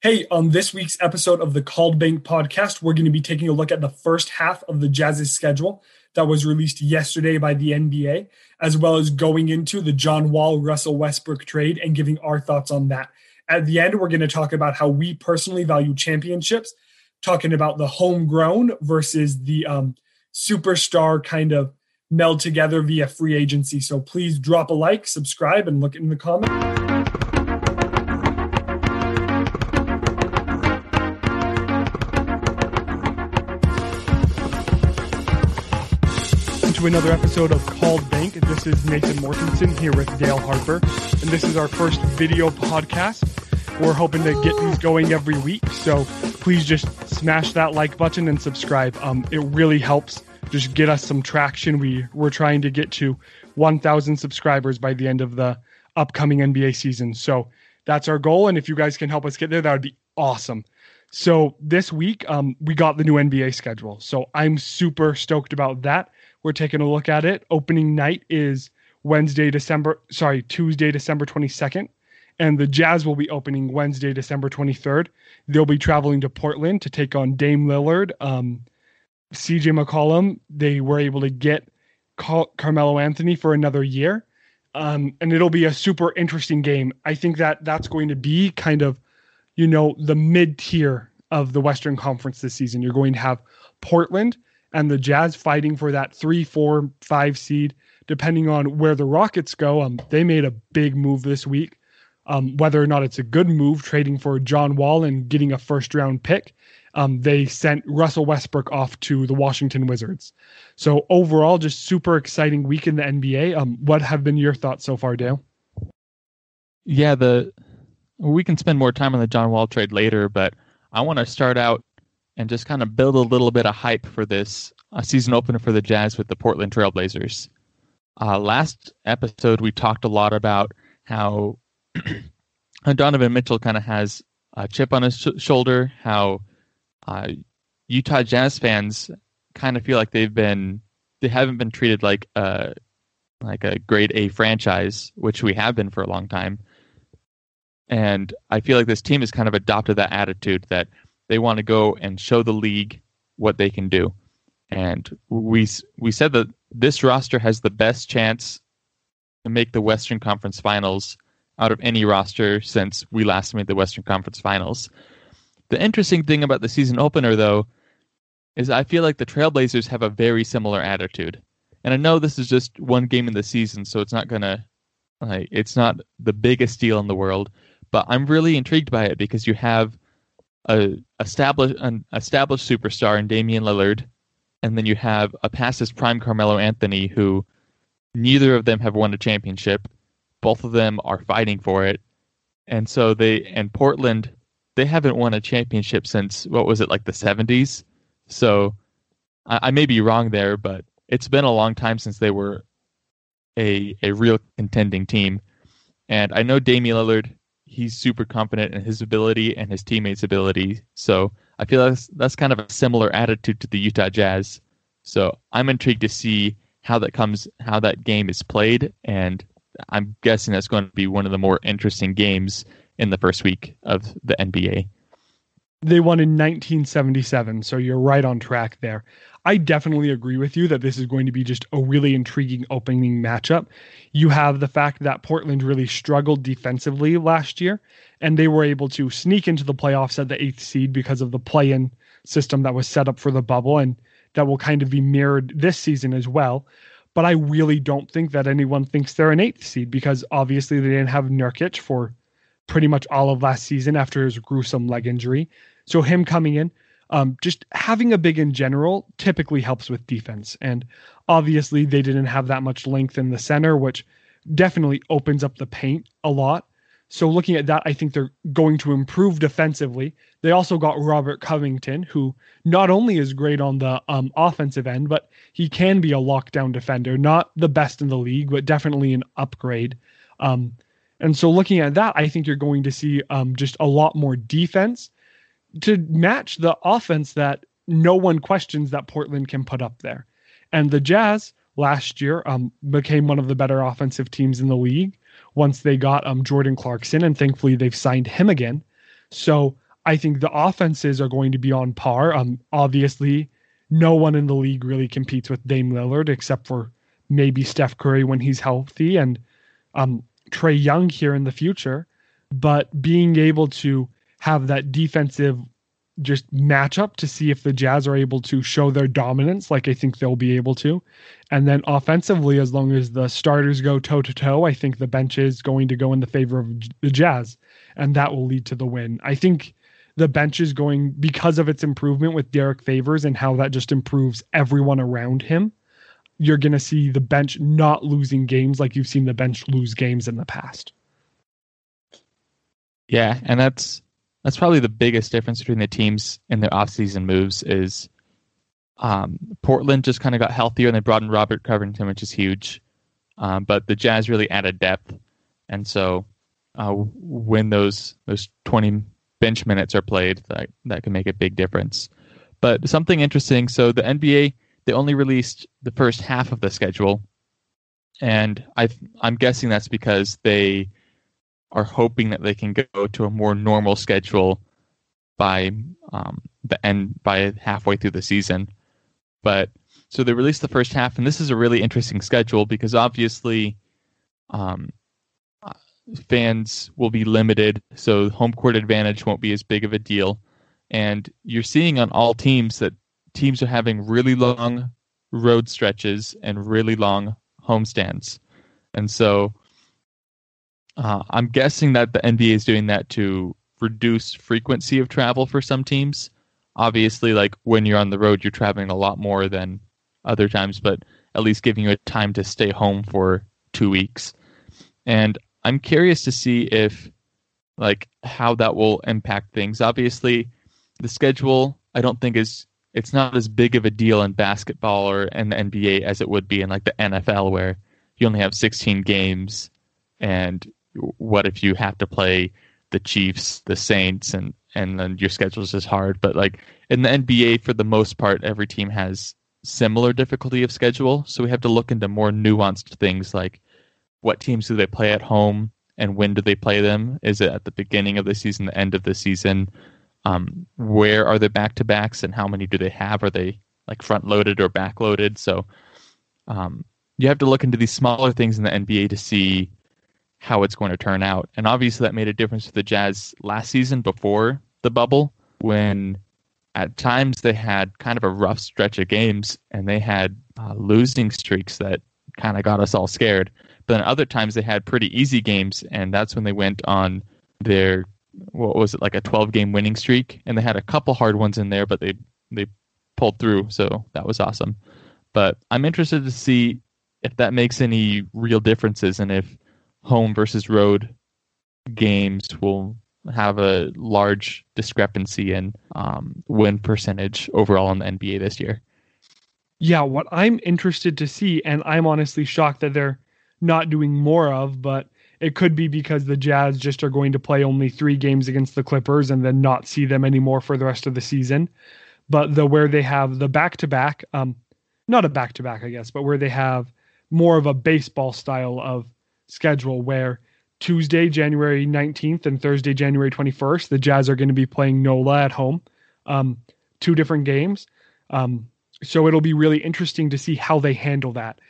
Hey, on this week's episode of the Called Bank podcast, we're going to be taking a look at the first half of the Jazz's schedule that was released yesterday by the NBA, as well as going into the John Wall Russell Westbrook trade and giving our thoughts on that. At the end, we're going to talk about how we personally value championships, talking about the homegrown versus the um, superstar kind of meld together via free agency. So please drop a like, subscribe, and look in the comments. To another episode of Called Bank. This is Nathan Mortensen here with Dale Harper, and this is our first video podcast. We're hoping to get these going every week, so please just smash that like button and subscribe. Um, it really helps just get us some traction. We we're trying to get to 1,000 subscribers by the end of the upcoming NBA season, so that's our goal. And if you guys can help us get there, that would be awesome. So this week, um, we got the new NBA schedule. So I'm super stoked about that we're taking a look at it. Opening night is Wednesday, December, sorry, Tuesday, December 22nd. And the Jazz will be opening Wednesday, December 23rd. They'll be traveling to Portland to take on Dame Lillard. Um, CJ McCollum, they were able to get Car- Carmelo Anthony for another year. Um, and it'll be a super interesting game. I think that that's going to be kind of, you know, the mid tier of the Western Conference this season. You're going to have Portland, and the Jazz fighting for that three, four, five seed, depending on where the Rockets go. Um, they made a big move this week. Um, whether or not it's a good move, trading for John Wall and getting a first round pick, um, they sent Russell Westbrook off to the Washington Wizards. So overall, just super exciting week in the NBA. Um, what have been your thoughts so far, Dale? Yeah, the we can spend more time on the John Wall trade later, but I want to start out and just kind of build a little bit of hype for this uh, season opener for the Jazz with the Portland Trailblazers. Uh, last episode, we talked a lot about how Donovan Mitchell kind of has a chip on his sh- shoulder, how uh, Utah Jazz fans kind of feel like they've been they haven't been treated like a like a grade A franchise, which we have been for a long time. And I feel like this team has kind of adopted that attitude that they want to go and show the league what they can do. And we we said that this roster has the best chance to make the Western Conference Finals out of any roster since we last made the Western Conference Finals. The interesting thing about the season opener, though, is I feel like the Trailblazers have a very similar attitude. And I know this is just one game in the season, so it's not gonna like it's not the biggest deal in the world. But I'm really intrigued by it because you have a established an established superstar in Damian Lillard, and then you have a past his prime Carmelo Anthony, who neither of them have won a championship. Both of them are fighting for it, and so they and Portland they haven't won a championship since what was it like the seventies. So I, I may be wrong there, but it's been a long time since they were a a real contending team. And I know Damian Lillard he's super confident in his ability and his teammates' ability. So I feel that's that's kind of a similar attitude to the Utah Jazz. So I'm intrigued to see how that comes, how that game is played, and I'm guessing that's going to be one of the more interesting games in the first week of the NBA. They won in 1977, so you're right on track there. I definitely agree with you that this is going to be just a really intriguing opening matchup. You have the fact that Portland really struggled defensively last year, and they were able to sneak into the playoffs at the eighth seed because of the play in system that was set up for the bubble, and that will kind of be mirrored this season as well. But I really don't think that anyone thinks they're an eighth seed because obviously they didn't have Nurkic for pretty much all of last season after his gruesome leg injury. So him coming in, um, just having a big in general typically helps with defense. And obviously they didn't have that much length in the center, which definitely opens up the paint a lot. So looking at that, I think they're going to improve defensively. They also got Robert Covington, who not only is great on the um, offensive end, but he can be a lockdown defender. Not the best in the league, but definitely an upgrade. Um, and so looking at that, I think you're going to see um, just a lot more defense to match the offense that no one questions that Portland can put up there. And the Jazz last year um, became one of the better offensive teams in the league once they got um, Jordan Clarkson, and thankfully they've signed him again. So I think the offenses are going to be on par. Um, obviously, no one in the league really competes with Dame Lillard except for maybe Steph Curry when he's healthy and um, Trae Young here in the future. But being able to have that defensive just match up to see if the Jazz are able to show their dominance, like I think they'll be able to. And then offensively, as long as the starters go toe to toe, I think the bench is going to go in the favor of the Jazz, and that will lead to the win. I think the bench is going because of its improvement with Derrick Favors and how that just improves everyone around him. You're going to see the bench not losing games like you've seen the bench lose games in the past. Yeah, and that's that's probably the biggest difference between the teams in their offseason moves is um, Portland just kind of got healthier and they brought in Robert Covington, which is huge. Um, but the Jazz really added depth, and so uh, when those those twenty bench minutes are played, that that can make a big difference. But something interesting. So the NBA they only released the first half of the schedule, and I I'm guessing that's because they are hoping that they can go to a more normal schedule by um, the end by halfway through the season. But so they released the first half, and this is a really interesting schedule because obviously, um, fans will be limited, so home court advantage won't be as big of a deal. And you're seeing on all teams that teams are having really long road stretches and really long homestands. And so uh, I'm guessing that the NBA is doing that to reduce frequency of travel for some teams. Obviously, like when you're on the road, you're traveling a lot more than other times, but at least giving you a time to stay home for two weeks. And I'm curious to see if, like, how that will impact things. Obviously, the schedule I don't think is it's not as big of a deal in basketball or in the NBA as it would be in like the NFL, where you only have 16 games and what if you have to play the Chiefs, the Saints, and and then your schedule is just hard. But like in the NBA, for the most part, every team has similar difficulty of schedule. So we have to look into more nuanced things like what teams do they play at home and when do they play them? Is it at the beginning of the season, the end of the season? Um, where are the back to backs and how many do they have? Are they like front loaded or back loaded? So um, you have to look into these smaller things in the NBA to see how it's going to turn out. And obviously, that made a difference for the Jazz last season before the bubble, when at times they had kind of a rough stretch of games and they had uh, losing streaks that kind of got us all scared. But then other times they had pretty easy games, and that's when they went on their what was it like a 12 game winning streak, and they had a couple hard ones in there, but they they pulled through, so that was awesome. But I'm interested to see if that makes any real differences and if home versus road games will have a large discrepancy in um, win percentage overall in the NBA this year. Yeah, what I'm interested to see, and I'm honestly shocked that they're not doing more of, but it could be because the Jazz just are going to play only three games against the Clippers and then not see them anymore for the rest of the season. But the where they have the back to back, um, not a back to back, I guess, but where they have more of a baseball style of schedule where Tuesday, January 19th and Thursday, January 21st, the Jazz are going to be playing NOLA at home. Um, two different games. Um, so it'll be really interesting to see how they handle that.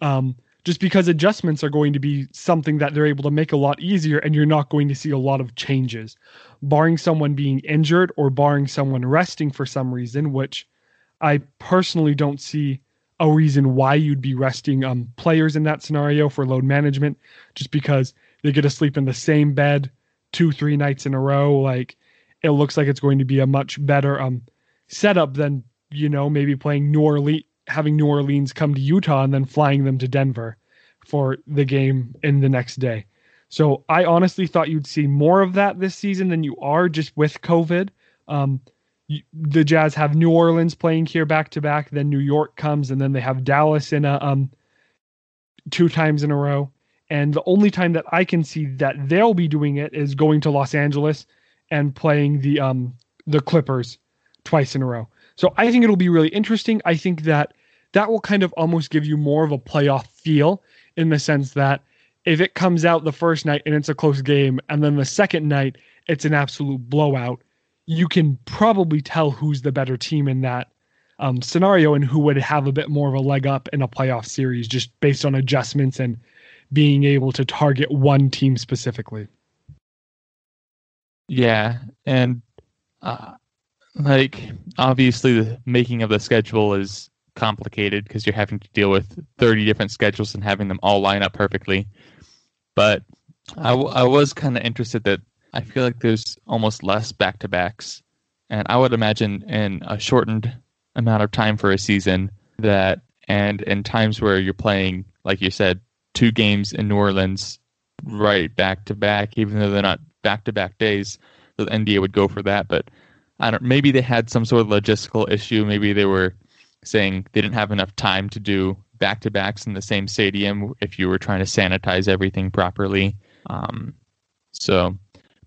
Um, just because adjustments are going to be something that they're able to make a lot easier and you're not going to see a lot of changes. Barring someone being injured or barring someone resting for some reason, which I personally don't see a reason why you'd be resting um, players in that scenario for load management, just because they get to sleep in the same bed two, three nights in a row. Like it looks like it's going to be a much better um, setup than you know maybe playing New Orleans, having New Orleans come to Utah and then flying them to Denver for the game in the next day. So I honestly thought you'd see more of that this season than you are just with COVID. Um, the Jazz have New Orleans playing here back to back, then New York comes, and then they have Dallas in a um two times in a row. And the only time that I can see that they'll be doing it is going to Los Angeles and playing the um the Clippers twice in a row. So I think it'll be really interesting. I think that that will kind of almost give you more of a playoff feel in the sense that if it comes out the first night and it's a close game and then the second night it's an absolute blowout, you can probably tell who's the better team in that um, scenario and who would have a bit more of a leg up in a playoff series just based on adjustments and being able to target one team specifically. Yeah, and uh, like obviously the making of the schedule is complicated because you're having to deal with 30 different schedules and having them all line up perfectly. But I, w- I was kind of interested that I feel like there's almost less back to backs. And I would imagine in a shortened amount of time for a season that, and in times where you're playing, like you said, two games in New Orleans right back to back, even though they're not back to back days, the NBA would go for that. But I don't. Maybe they had some sort of logistical issue. Maybe they were saying they didn't have enough time to do back to backs in the same stadium if you were trying to sanitize everything properly. Um, so,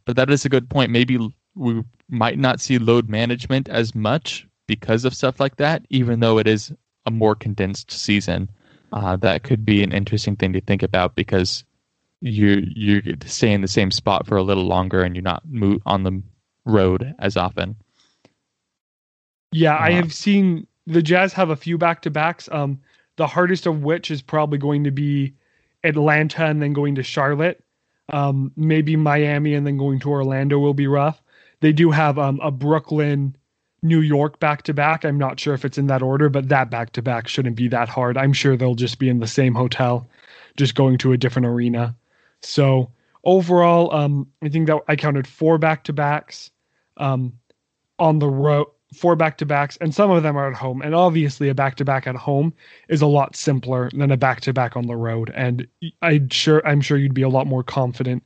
but that is a good point. Maybe we might not see load management as much because of stuff like that, even though it is a more condensed season. Uh, that could be an interesting thing to think about because you you stay in the same spot for a little longer and you're not move on the road as often. Yeah, uh, I have seen the Jazz have a few back to backs. Um, the hardest of which is probably going to be Atlanta and then going to Charlotte. Um, maybe Miami and then going to Orlando will be rough. They do have um, a Brooklyn, New York back to back. I'm not sure if it's in that order, but that back to back shouldn't be that hard. I'm sure they'll just be in the same hotel, just going to a different arena. So overall, um, I think that I counted four back to backs um, on the road, four back to backs, and some of them are at home. And obviously, a back to back at home is a lot simpler than a back to back on the road. And I sure I'm sure you'd be a lot more confident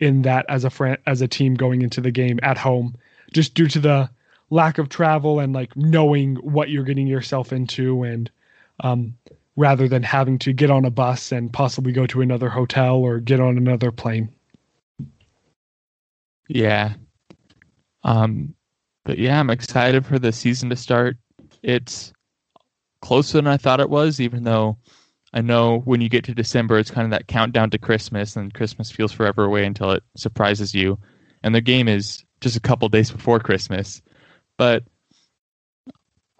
in that as a friend as a team going into the game at home, just due to the lack of travel and like knowing what you're getting yourself into and um, rather than having to get on a bus and possibly go to another hotel or get on another plane. Yeah. Um, but yeah, I'm excited for the season to start. It's closer than I thought it was, even though I know when you get to December, it's kind of that countdown to Christmas, and Christmas feels forever away until it surprises you. And the game is just a couple days before Christmas. But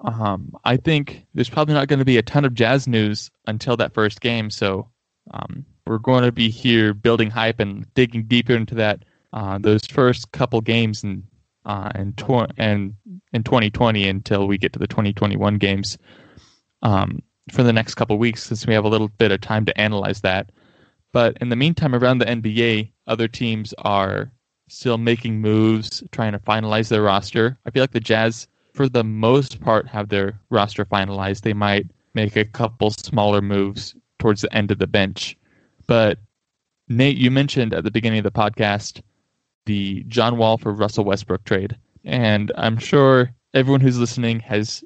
um, I think there's probably not going to be a ton of jazz news until that first game. So um, we're going to be here building hype and digging deeper into that uh, those first couple games and uh, and tw- and in 2020 until we get to the 2021 games um, for the next couple weeks, since we have a little bit of time to analyze that. But in the meantime, around the NBA, other teams are still making moves, trying to finalize their roster. I feel like the Jazz for the most part, have their roster finalized. They might make a couple smaller moves towards the end of the bench. But Nate, you mentioned at the beginning of the podcast the John Wall for Russell Westbrook trade. And I'm sure everyone who's listening has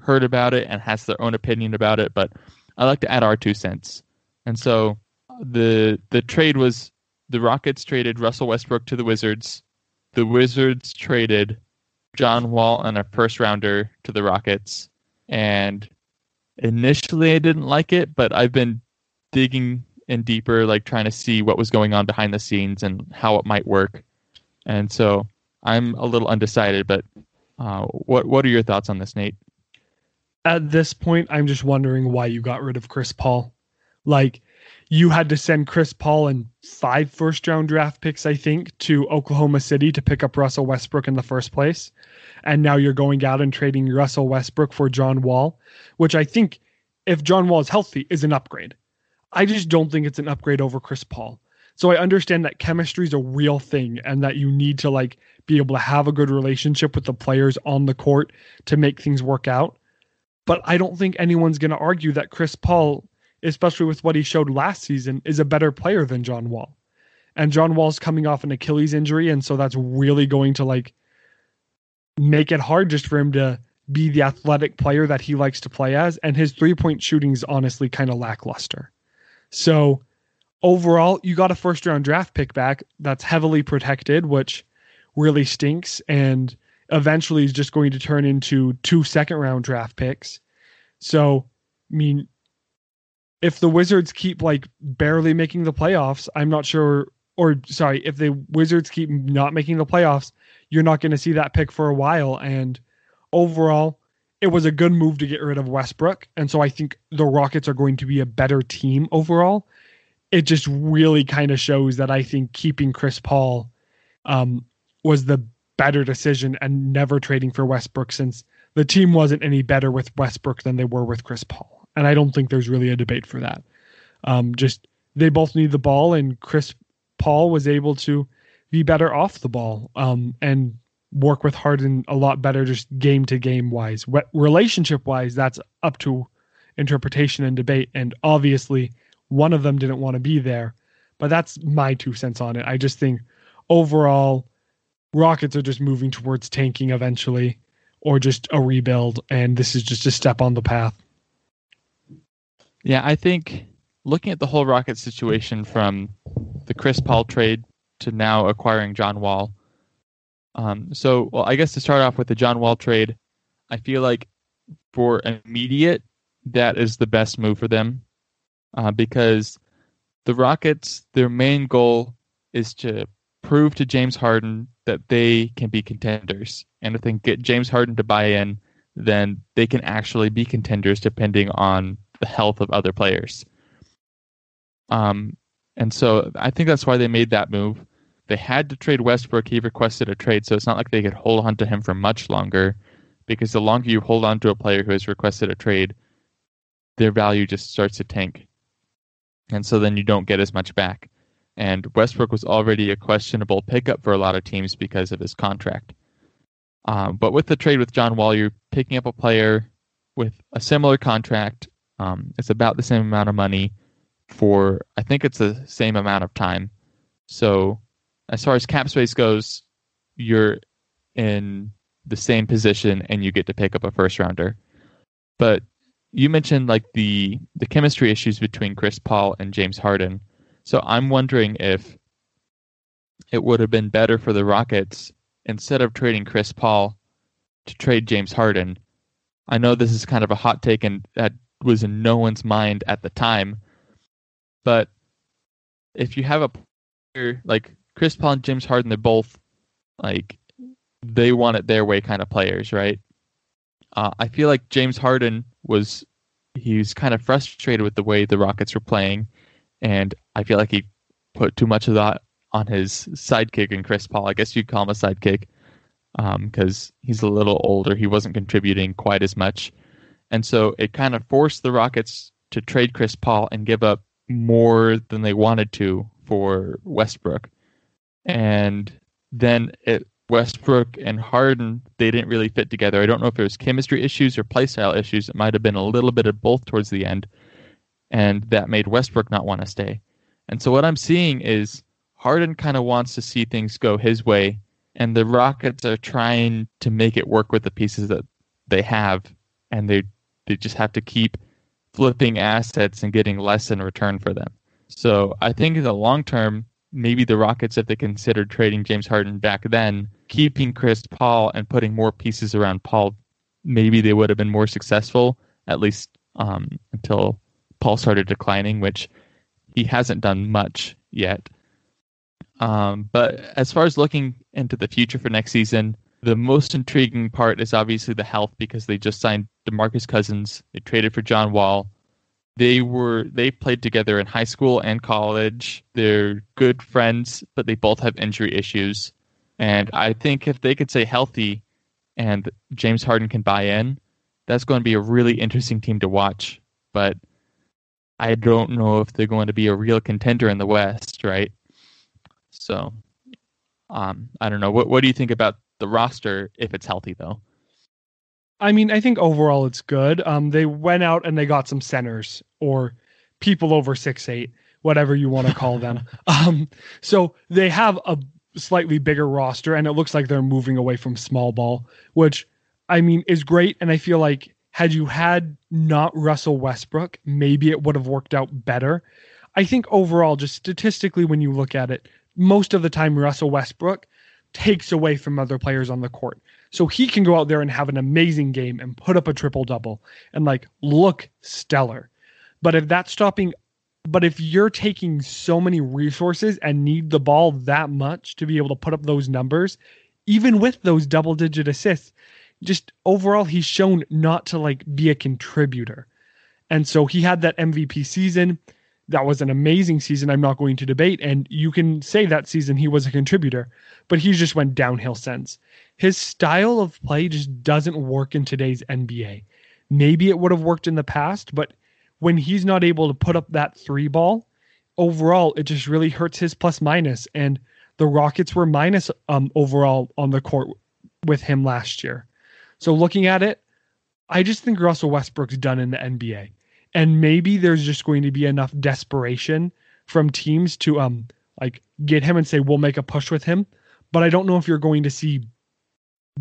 heard about it and has their own opinion about it, but I like to add our two cents. And so the the trade was the Rockets traded Russell Westbrook to the Wizards. The Wizards traded John Wall and a first rounder to the Rockets. And initially I didn't like it, but I've been digging in deeper, like trying to see what was going on behind the scenes and how it might work. And so I'm a little undecided, but uh, what what are your thoughts on this, Nate? At this point, I'm just wondering why you got rid of Chris Paul. Like, you had to send Chris Paul and five first round draft picks, I think, to Oklahoma City to pick up Russell Westbrook in the first place. And now you're going out and trading Russell Westbrook for John Wall, which I think, if John Wall is healthy, is an upgrade. I just don't think it's an upgrade over Chris Paul. So I understand that chemistry is a real thing and that you need to like be able to have a good relationship with the players on the court to make things work out. But I don't think anyone's going to argue that Chris Paul especially with what he showed last season, is a better player than John Wall. And John Wall's coming off an Achilles injury, and so that's really going to like make it hard just for him to be the athletic player that he likes to play as. And his three point shooting is honestly kind of lackluster. So overall, you got a first round draft pick back that's heavily protected, which really stinks. And eventually is just going to turn into two second round draft picks. So, I mean, if the Wizards keep like barely making the playoffs, I'm not sure. Or sorry, if the Wizards keep not making the playoffs, you're not going to see that pick for a while. And overall, it was a good move to get rid of Westbrook. And so I think the Rockets are going to be a better team overall. It just really kind of shows that I think keeping Chris Paul um, was the better decision and never trading for Westbrook since the team wasn't any better with Westbrook than they were with Chris Paul. And I don't think there's really a debate for that. Um, just they both need the ball, and Chris Paul was able to be better off the ball um, and work with Harden a lot better, just game to game wise. Relationship wise, that's up to interpretation and debate. And obviously, one of them didn't want to be there. But that's my two cents on it. I just think overall, Rockets are just moving towards tanking eventually or just a rebuild. And this is just a step on the path. Yeah, I think looking at the whole Rocket situation from the Chris Paul trade to now acquiring John Wall. Um, so, well, I guess to start off with the John Wall trade, I feel like for immediate, that is the best move for them uh, because the Rockets, their main goal is to prove to James Harden that they can be contenders. And if they can get James Harden to buy in, then they can actually be contenders depending on the health of other players. Um, and so I think that's why they made that move. They had to trade Westbrook. He requested a trade, so it's not like they could hold on to him for much longer. Because the longer you hold on to a player who has requested a trade, their value just starts to tank. And so then you don't get as much back. And Westbrook was already a questionable pickup for a lot of teams because of his contract. Um, but with the trade with John Wall, you're picking up a player with a similar contract. Um, it's about the same amount of money for, I think it's the same amount of time. So as far as cap space goes, you're in the same position and you get to pick up a first rounder. But you mentioned like the the chemistry issues between Chris Paul and James Harden. So I'm wondering if it would have been better for the Rockets instead of trading Chris Paul to trade James Harden. I know this is kind of a hot take and that was in no one's mind at the time, but if you have a player like Chris Paul and James Harden, they're both like they want it their way kind of players, right? Uh, I feel like James Harden was he was kind of frustrated with the way the Rockets were playing, and I feel like he put too much of that on his sidekick and Chris Paul. I guess you'd call him a sidekick because um, he's a little older. He wasn't contributing quite as much, and so it kind of forced the Rockets to trade Chris Paul and give up more than they wanted to for Westbrook. And then it, Westbrook and Harden, they didn't really fit together. I don't know if it was chemistry issues or playstyle issues. It might have been a little bit of both towards the end. And that made Westbrook not want to stay. And so what I'm seeing is Harden kind of wants to see things go his way. And the Rockets are trying to make it work with the pieces that they have. And they, they just have to keep flipping assets and getting less in return for them. So I think in the long term, maybe the Rockets, if they considered trading James Harden back then, keeping Chris Paul and putting more pieces around Paul, maybe they would have been more successful, at least um, until Paul started declining, which he hasn't done much yet. Um, but as far as looking into the future for next season, the most intriguing part is obviously the health because they just signed DeMarcus Cousins. They traded for John Wall. They were they played together in high school and college. They're good friends, but they both have injury issues. And I think if they could stay healthy and James Harden can buy in, that's going to be a really interesting team to watch. But I don't know if they're going to be a real contender in the West, right? So um, I don't know. What what do you think about the roster if it's healthy though. I mean, I think overall it's good. Um, they went out and they got some centers or people over six eight, whatever you want to call them. um, so they have a slightly bigger roster, and it looks like they're moving away from small ball, which I mean is great. And I feel like had you had not Russell Westbrook, maybe it would have worked out better. I think overall, just statistically, when you look at it, most of the time Russell Westbrook takes away from other players on the court. So he can go out there and have an amazing game and put up a triple double and like look stellar. But if that's stopping, but if you're taking so many resources and need the ball that much to be able to put up those numbers, even with those double digit assists, just overall he's shown not to like be a contributor. And so he had that MVP season. That was an amazing season. I'm not going to debate. And you can say that season he was a contributor, but he just went downhill since. His style of play just doesn't work in today's NBA. Maybe it would have worked in the past, but when he's not able to put up that three ball, overall, it just really hurts his plus minus. And the Rockets were minus um, overall on the court with him last year. So looking at it, I just think Russell Westbrook's done in the NBA. And maybe there's just going to be enough desperation from teams to um like get him and say we'll make a push with him. But I don't know if you're going to see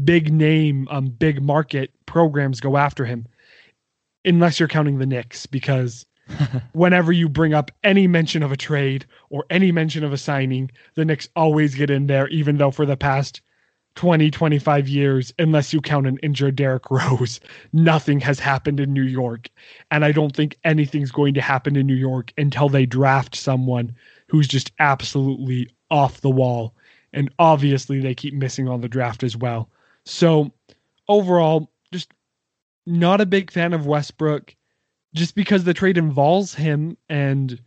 big name, um, big market programs go after him, unless you're counting the Knicks, because whenever you bring up any mention of a trade or any mention of a signing, the Knicks always get in there, even though for the past 20, 25 years, unless you count an injured Derrick Rose, nothing has happened in New York. And I don't think anything's going to happen in New York until they draft someone who's just absolutely off the wall. And obviously, they keep missing on the draft as well. So, overall, just not a big fan of Westbrook just because the trade involves him. And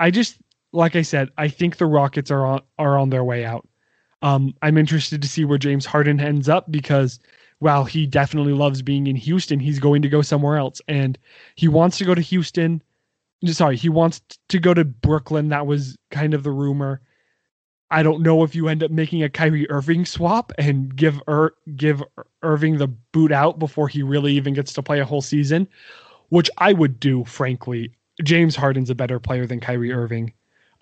I just, like I said, I think the Rockets are on, are on their way out. Um, I'm interested to see where James Harden ends up because while he definitely loves being in Houston, he's going to go somewhere else. And he wants to go to Houston. Sorry, he wants to go to Brooklyn. That was kind of the rumor. I don't know if you end up making a Kyrie Irving swap and give Ir- give Irving the boot out before he really even gets to play a whole season, which I would do, frankly. James Harden's a better player than Kyrie Irving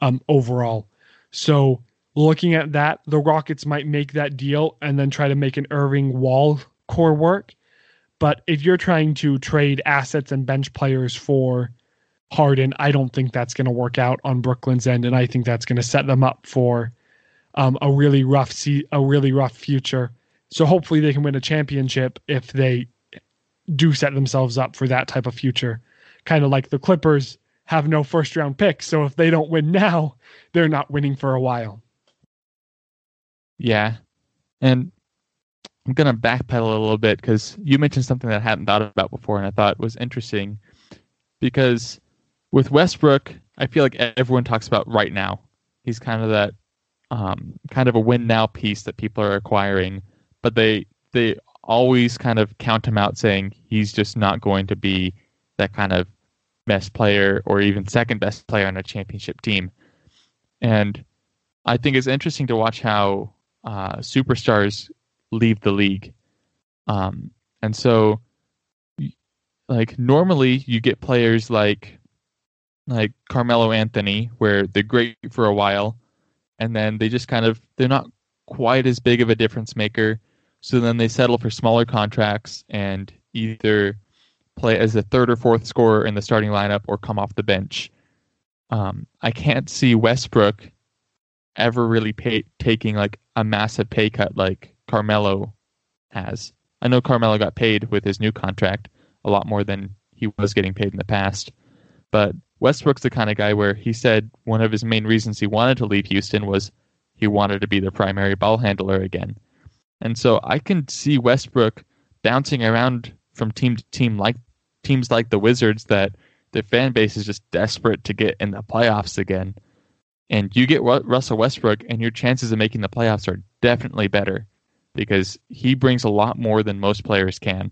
um, overall. So looking at that, the Rockets might make that deal and then try to make an Irving wall core work. But if you're trying to trade assets and bench players for Harden, I don't think that's going to work out on Brooklyn's end, and I think that's going to set them up for um, a really rough se- a really rough future. So hopefully they can win a championship if they do set themselves up for that type of future. Kind of like the Clippers have no first round pick. so if they don't win now, they're not winning for a while. Yeah. And I'm going to backpedal a little bit because you mentioned something that I hadn't thought about before and I thought was interesting. Because with Westbrook, I feel like everyone talks about right now. He's kind of that um, kind of a win now piece that people are acquiring, but they they always kind of count him out saying he's just not going to be that kind of best player or even second best player on a championship team. And I think it's interesting to watch how uh, superstars leave the league. Um, and so, like normally, you get players like like Carmelo Anthony, where they're great for a while, and then they just kind of they're not quite as big of a difference maker. So then they settle for smaller contracts and either play as a third or fourth scorer in the starting lineup or come off the bench. Um, I can't see Westbrook ever really pay, taking like a massive pay cut like Carmelo has. I know Carmelo got paid with his new contract a lot more than he was getting paid in the past. But Westbrook's the kind of guy where he said one of his main reasons he wanted to leave Houston was he wanted to be the primary ball handler again. And so I can see Westbrook bouncing around from team to team like teams like the Wizards that their fan base is just desperate to get in the playoffs again and you get Russell Westbrook, and your chances of making the playoffs are definitely better because he brings a lot more than most players can.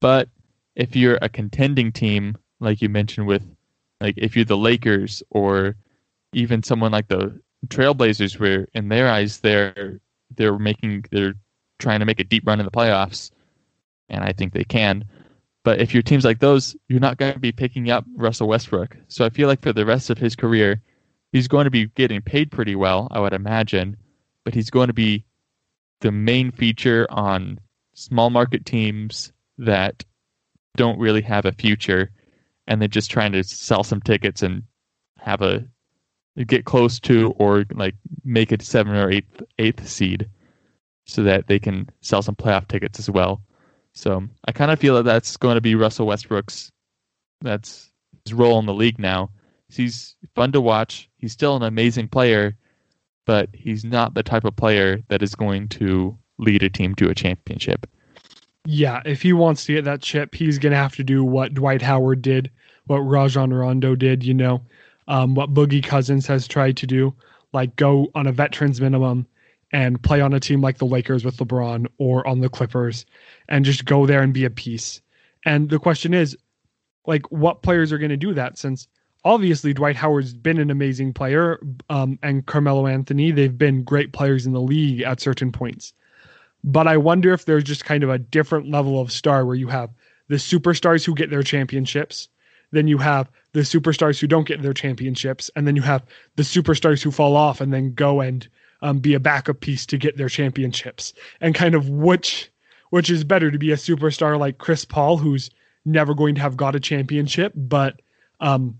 But if you're a contending team, like you mentioned with, like if you're the Lakers or even someone like the Trailblazers, where in their eyes they're they're making they're trying to make a deep run in the playoffs, and I think they can. But if you're teams like those, you're not going to be picking up Russell Westbrook. So I feel like for the rest of his career, he's going to be getting paid pretty well, I would imagine, but he's going to be the main feature on small market teams that don't really have a future and they're just trying to sell some tickets and have a get close to or like make it seven or eighth eighth seed so that they can sell some playoff tickets as well. So I kind of feel that that's going to be Russell Westbrook's that's his role in the league now he's fun to watch. He's still an amazing player, but he's not the type of player that is going to lead a team to a championship. Yeah, if he wants to get that chip, he's going to have to do what Dwight Howard did, what Rajon Rondo did, you know, um, what Boogie Cousins has tried to do, like go on a veterans minimum and play on a team like the Lakers with LeBron or on the Clippers and just go there and be a piece. And the question is, like, what players are going to do that since obviously Dwight Howard's been an amazing player um, and Carmelo Anthony, they've been great players in the league at certain points. But I wonder if there's just kind of a different level of star where you have the superstars who get their championships, then you have the superstars who don't get their championships, and then you have the superstars who fall off and then go and um, be a backup piece to get their championships, and kind of which which is better to be a superstar like Chris Paul, who's never going to have got a championship, but um,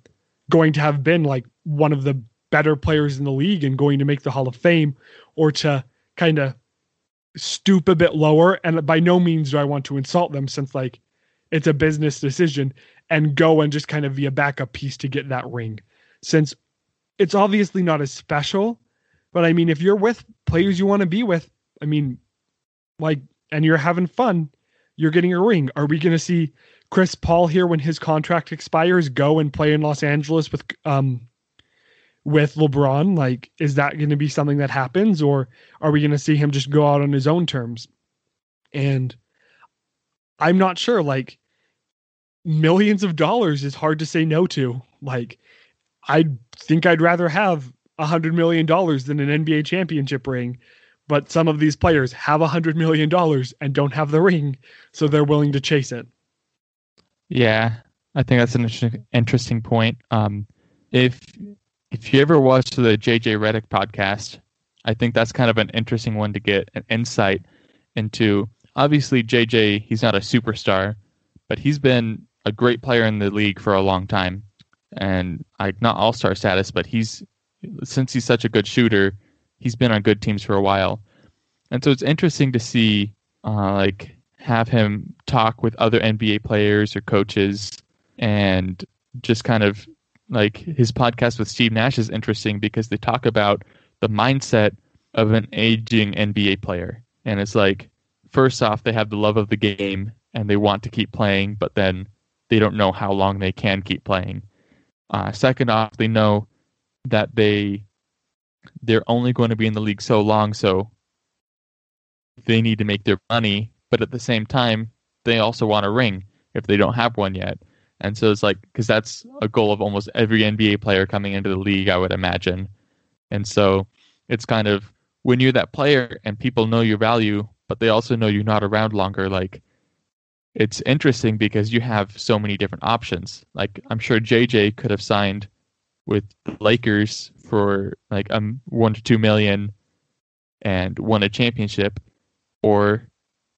going to have been like one of the better players in the league and going to make the Hall of Fame, or to kind of stoop a bit lower. And by no means do I want to insult them since like it's a business decision and go and just kind of be a backup piece to get that ring. Since it's obviously not as special, but I mean, if you're with players you want to be with, I mean, like, and you're having fun, you're getting a ring. Are we going to see Chris Paul here when his contract expires go and play in Los Angeles with um with LeBron? Like, is that going to be something that happens, or are we going to see him just go out on his own terms? And I'm not sure. Like, millions of dollars is hard to say no to. Like, I think I'd rather have a hundred million dollars than an NBA championship ring. But some of these players have a hundred million dollars and don't have the ring, so they're willing to chase it. Yeah, I think that's an interesting point. Um, if if you ever watched the JJ Redick podcast, I think that's kind of an interesting one to get an insight into. Obviously, JJ, he's not a superstar, but he's been a great player in the league for a long time, and like not all star status, but he's since he's such a good shooter, he's been on good teams for a while, and so it's interesting to see uh, like have him talk with other NBA players or coaches and just kind of like his podcast with Steve Nash is interesting because they talk about the mindset of an aging NBA player. And it's like, first off, they have the love of the game and they want to keep playing, but then they don't know how long they can keep playing. Uh, second off, they know that they they're only going to be in the league so long, so they need to make their money but at the same time, they also want a ring if they don't have one yet. And so it's like, because that's a goal of almost every NBA player coming into the league, I would imagine. And so it's kind of when you're that player and people know your value, but they also know you're not around longer, like it's interesting because you have so many different options. Like I'm sure JJ could have signed with the Lakers for like um one to two million and won a championship, or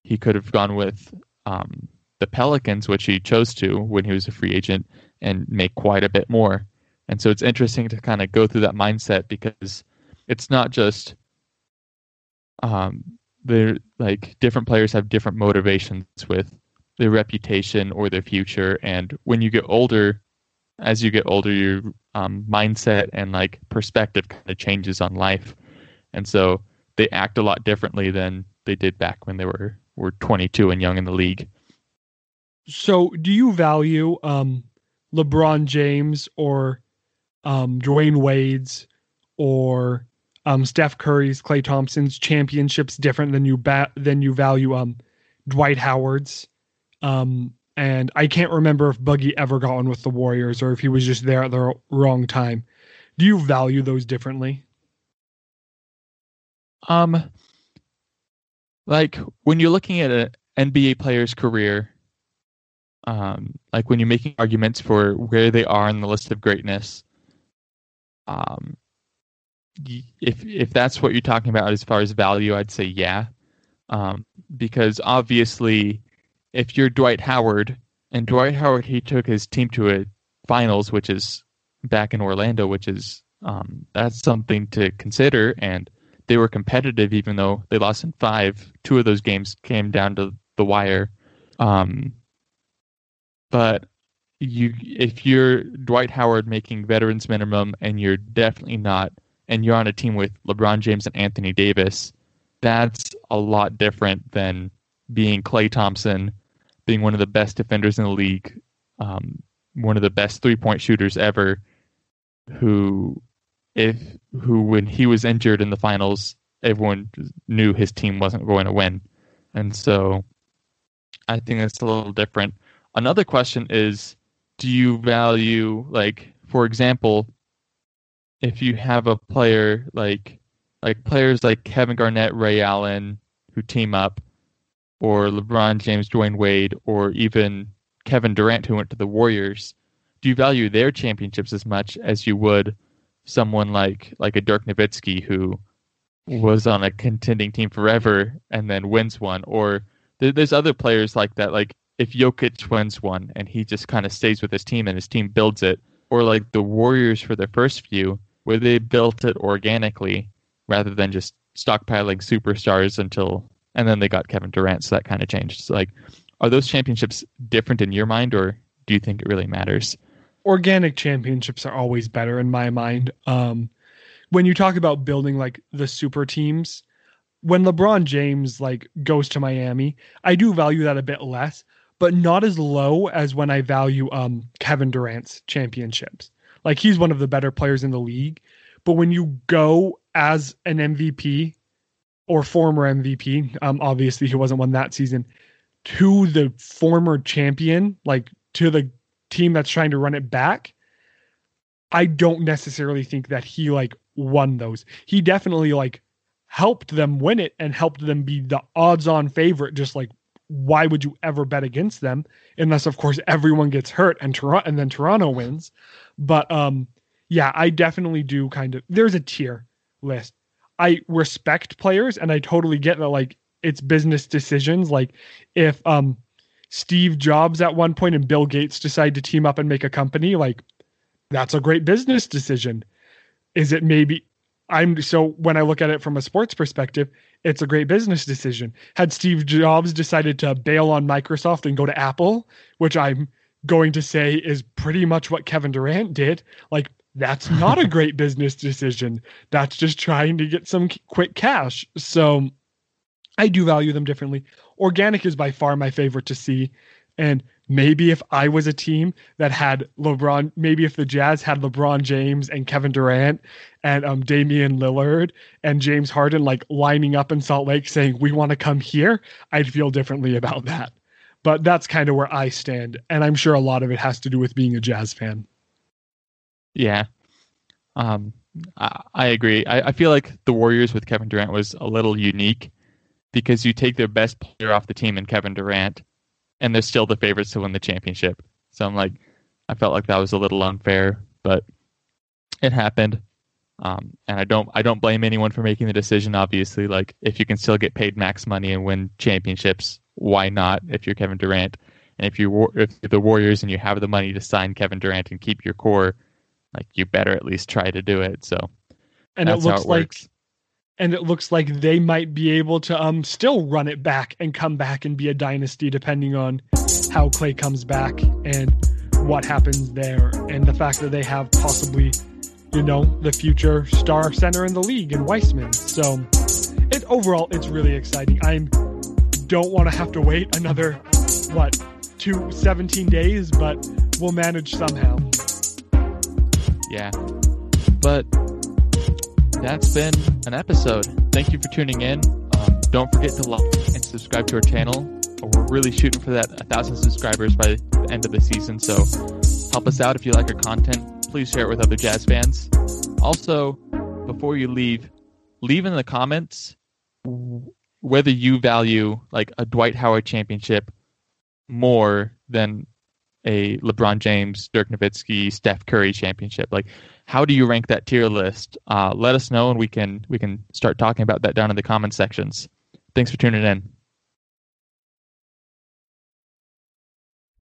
he could have gone with um, the Pelicans, which he chose to when he was a free agent, and make quite a bit more. And so it's interesting to kind of go through that mindset because it's not just um, they're like different players have different motivations with their reputation or their future. And when you get older, as you get older, your um, mindset and like perspective kind of changes on life. And so they act a lot differently than they did back when they were were 22 and young in the league. So, do you value um, LeBron James or um, Dwyane Wade's or um, Steph Curry's, Klay Thompson's championships different than you ba- than you value um, Dwight Howard's? Um, and I can't remember if Boogie ever got one with the Warriors or if he was just there at the wrong time. Do you value those differently? Um, like when you're looking at an NBA player's career, um, like when you're making arguments for where they are in the list of greatness, um, if if that's what you're talking about as far as value, I'd say yeah, um, because obviously, if you're Dwight Howard and Dwight Howard, he took his team to a finals, which is back in Orlando, which is um, that's something to consider, and they were competitive even though they lost in five. Two of those games came down to the wire. Um, but you, if you're Dwight Howard making veterans minimum and you're definitely not and you're on a team with LeBron James and Anthony Davis, that's a lot different than being Klay Thompson, being one of the best defenders in the league, um, one of the best three point shooters ever, who, if who when he was injured in the finals, everyone knew his team wasn't going to win, and so I think it's a little different. Another question is, do you value like, for example, if you have a player like like players like Kevin Garnett, Ray Allen, who team up, or LeBron James, Dwyane Wade, or even Kevin Durant, who went to the Warriors, do you value their championships as much as you would someone like like a Dirk Nowitzki who was on a contending team forever and then wins one, or there's other players like that. Like if Jokic wins one and he just kind of stays with his team and his team builds it, or like the Warriors for their first few, where they built it organically rather than just stockpiling superstars until and then they got Kevin Durant, so that kind of changed. So like, are those championships different in your mind, or do you think it really matters? Organic championships are always better in my mind. Um, when you talk about building like the super teams, when LeBron James like goes to Miami, I do value that a bit less, but not as low as when I value um, Kevin Durant's championships. Like he's one of the better players in the league, but when you go as an MVP or former MVP, um, obviously he wasn't one that season, to the former champion, like to the team that's trying to run it back, I don't necessarily think that he like won those. He definitely like helped them win it and helped them be the odds on favorite. Just like, why would you ever bet against them? Unless, of course, everyone gets hurt and Toronto and then Toronto wins. But um, yeah, I definitely do kind of. There's a tier list. I respect players and I totally get that like it's business decisions. Like if um Steve Jobs at one point and Bill Gates decide to team up and make a company, like that's a great business decision. Is it maybe I'm so when I look at it from a sports perspective, it's a great business decision. Had Steve Jobs decided to bail on Microsoft and go to Apple, which I'm going to say is pretty much what Kevin Durant did, like that's not a great business decision. That's just trying to get some quick cash. So I do value them differently. Organic is by far my favorite to see. And maybe if I was a team that had LeBron, maybe if the Jazz had LeBron James and Kevin Durant and um, Damian Lillard and James Harden like lining up in Salt Lake saying, we want to come here, I'd feel differently about that. But that's kind of where I stand. And I'm sure a lot of it has to do with being a Jazz fan. Yeah. Um, I, I agree. I, I feel like the Warriors with Kevin Durant was a little unique because you take their best player off the team in Kevin Durant and they're still the favorites to win the championship. So I'm like, I felt like that was a little unfair, but it happened. Um, and I don't, I don't blame anyone for making the decision. Obviously, like if you can still get paid max money and win championships, why not? If you're Kevin Durant, and if you if you're the Warriors and you have the money to sign Kevin Durant and keep your core, like you better at least try to do it. So, and it looks it like and it looks like they might be able to um still run it back and come back and be a dynasty depending on how Klay comes back and what happens there and the fact that they have possibly you know the future star center in the league in Wiseman. So it overall it's really exciting. I don't want to have to wait another what two 17 days, but we'll manage somehow. Yeah. But that's been an episode. Thank you for tuning in. Um, don't forget to like and subscribe to our channel. We're really shooting for that 1,000 subscribers by the end of the season. So help us out if you like our content. Please share it with other jazz fans. Also, before you leave, leave in the comments whether you value like a Dwight Howard championship more than a LeBron James, Dirk Nowitzki, Steph Curry championship. Like, how do you rank that tier list? Uh, let us know, and we can we can start talking about that down in the comment sections. Thanks for tuning in.